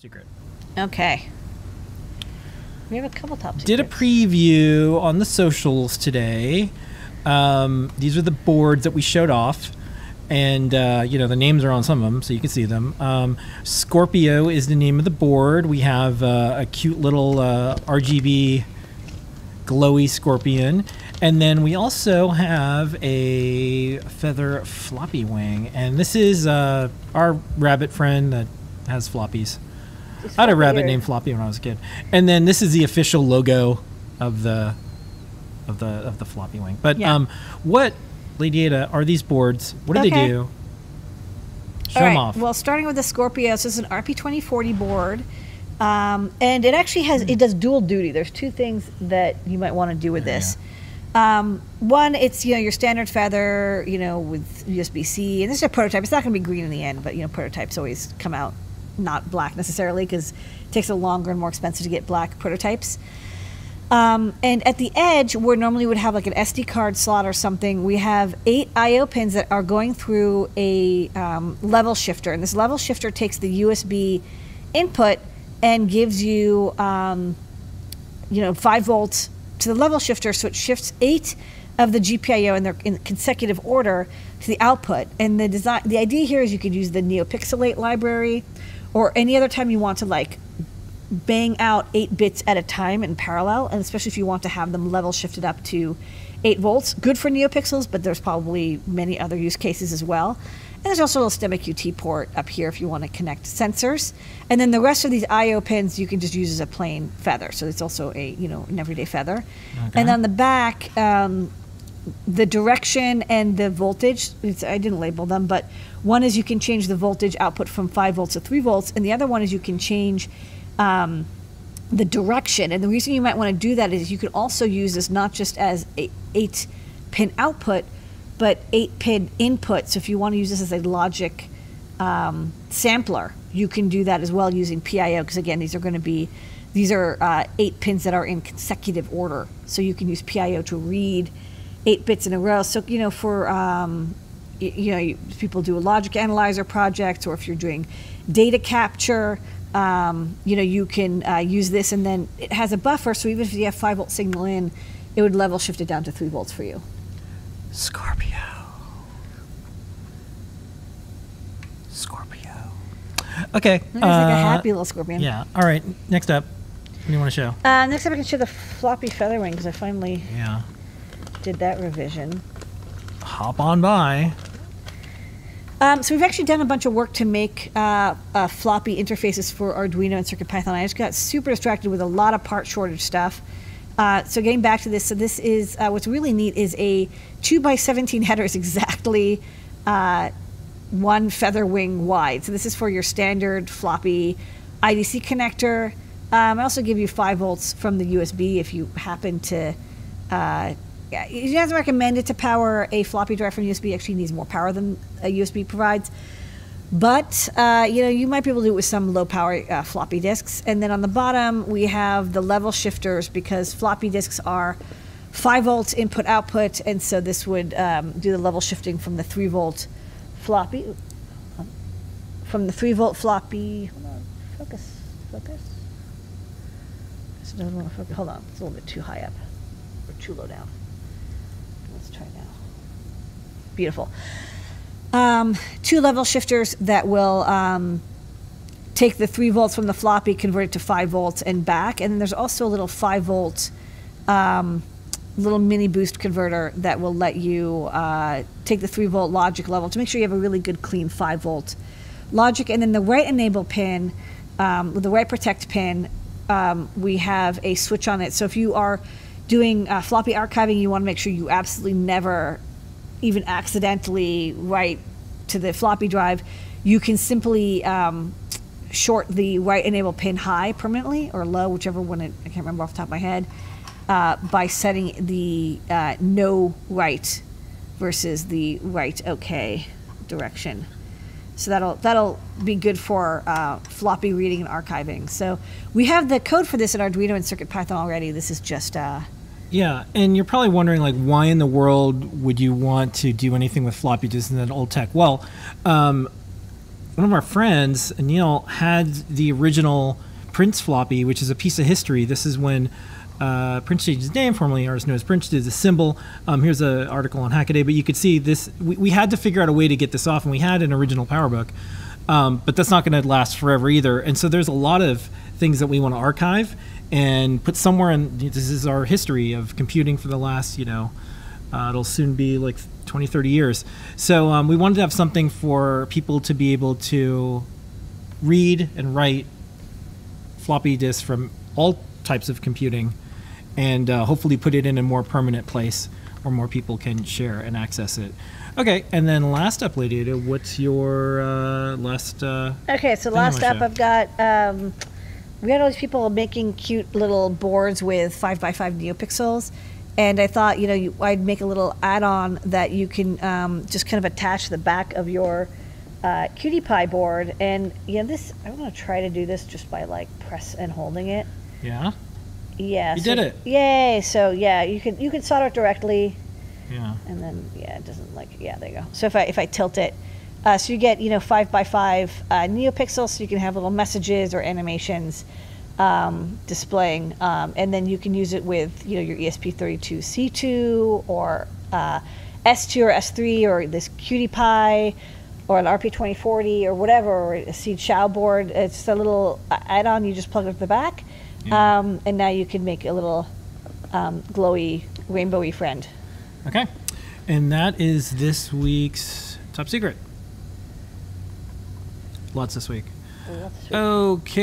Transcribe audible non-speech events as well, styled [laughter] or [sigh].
secret. Okay. We have a couple top secrets. Did a preview on the socials today. Um, these are the boards that we showed off. And, uh, you know, the names are on some of them, so you can see them. Um, Scorpio is the name of the board. We have uh, a cute little uh, RGB glowy scorpion. And then we also have a feather floppy wing. And this is uh, our rabbit friend that has floppies. I had a rabbit named Floppy when I was a kid. And then this is the official logo of the of the of the floppy wing. But Yeah. um, what, Lady Ada, are these boards? What do they do? Show All them off. Well, starting with the Scorpio, this is an RP2040 board. Um, and it actually has, it does dual duty. There's two things that you might want to do with this. Um, one, it's, you know, your standard feather, you know, with USB-C. And this is a prototype. It's not going to be green in the end, but, you know, prototypes always come out not black necessarily because it takes a longer and more expensive to get black prototypes. Um, and at the edge, where normally would have like an SD card slot or something, we have eight I/O pins that are going through a um, level shifter, and this level shifter takes the USB input and gives you, um, you know, five volts to the level shifter, so it shifts eight of the GPIO in their in consecutive order to the output. And the design, the idea here is you could use the NeoPXL8 library, or any other time you want to like bang out eight bits at a time in parallel, and especially if you want to have them level shifted up to eight volts. Good for NeoPixels, but there's probably many other use cases as well. And there's also a little STEMMA QT port up here if you want to connect sensors. And then the rest of these I/O pins you can just use as a plain feather. So it's also a you know an everyday feather. Okay. And on the back, um, the direction and the voltage i didn't label them but one is you can change the voltage output from 5 volts to 3 volts and the other one is you can change um, the direction. And the reason you might want to do that is you can also use this not just as a 8 pin output but 8 pin input. So if you want to use this as a logic um, sampler you can do that as well using pio because again these are going to be these are uh, eight pins that are in consecutive order. So you can use pio to read eight bits in a row. So you know, for um, y- you know, you, people do a logic analyzer project, or if you're doing data capture, um, you know, you can uh, use this, and then it has a buffer. So even if you have five volt signal in, it would level shift it down to three volts for you. Scorpio. Scorpio. Okay. It's like a uh, happy little scorpion. Yeah. All right. Next up, what do you want to show? Uh, next up, I can show the floppy feather wing because I finally Yeah. Did that revision. Hop on by. Um, so we've actually done a bunch of work to make uh, uh, floppy interfaces for Arduino and CircuitPython. I just got super distracted with a lot of part shortage stuff. Uh, so getting back to this, so this is uh, what's really neat is a two by seventeen header is [laughs] exactly uh, one feather wing wide. So this is for your standard floppy IDC connector. Um, I also give you five volts from the USB if you happen to. Yeah, you guys recommend it to power a floppy drive from USB. Actually, needs more power than a USB provides. But uh, you know, you might be able to do it with some low power uh, floppy disks. And then on the bottom, we have the level shifters because floppy disks are five volts input output, and so this would um, do the level shifting from the three volt floppy from the three volt floppy. Hold on, focus, to focus. Hold on, it's a little bit too high up or too low down. Let's try now. Beautiful. Um, two level shifters that will um, take the three volts from the floppy, convert it to five volts and back. And then there's also a little five volt, um, little mini boost converter that will let you uh, take the three volt logic level to make sure you have a really good clean five volt logic. And then the write enable pin, um, the write protect pin, um, we have a switch on it. So if you are doing uh, floppy archiving, you want to make sure you absolutely never even accidentally write to the floppy drive, you can simply um, short the write enable pin high permanently or low, whichever one it, I can't remember off the top of my head, uh, by setting the uh, no write versus the write okay direction. So that'll that'll be good for uh, floppy reading and archiving. So we have the code for this in Arduino and CircuitPython already. This is just uh, Yeah, and you're probably wondering like why in the world would you want to do anything with floppy disks and that old tech? Well, um, one of our friends, Neil, had the original Prince floppy, which is a piece of history. This is when uh, Prince changed his name, formerly ours known as Prince, did the symbol. Um, here's an article on Hackaday, but you could see this. We, we had to figure out a way to get this off, and we had an original PowerBook, um, but that's not going to last forever either. And so there's a lot of things that we want to archive and put somewhere. in this is our history of computing for the last, you know, uh, it'll soon be like 20, 30 years. So um, we wanted to have something for people to be able to read and write floppy disks from all types of computing and uh, hopefully put it in a more permanent place where more people can share and access it. Okay, and then last up, Lady what's your uh, last? Uh, Okay, so last up. I've got um, we had all these people making cute little boards with five by five neopixels, and I thought you know you, I'd make a little add-on that you can um, just kind of attach to the back of your uh, QT Py board, and you know this I want to try to do this just by like press and holding it. yeah, Yeah, You so- did it. Yay! So yeah, you can you can solder it directly yeah. and then yeah, it doesn't like yeah, there you go. So if I if I tilt it, uh, so you get you know five by five uh, neopixels, so you can have little messages or animations um, displaying, um, and then you can use it with you know your E ESP32C2 or uh, S2 or S3 or this QT Py or an RP2040 or whatever, or a Seeed Xiao board. It's a little uh, add-on. You just plug it at the back, Yeah. um, and now you can make a little um, glowy, rainbowy friend. Okay, and that is this week's top secret. Lots this week. Okay.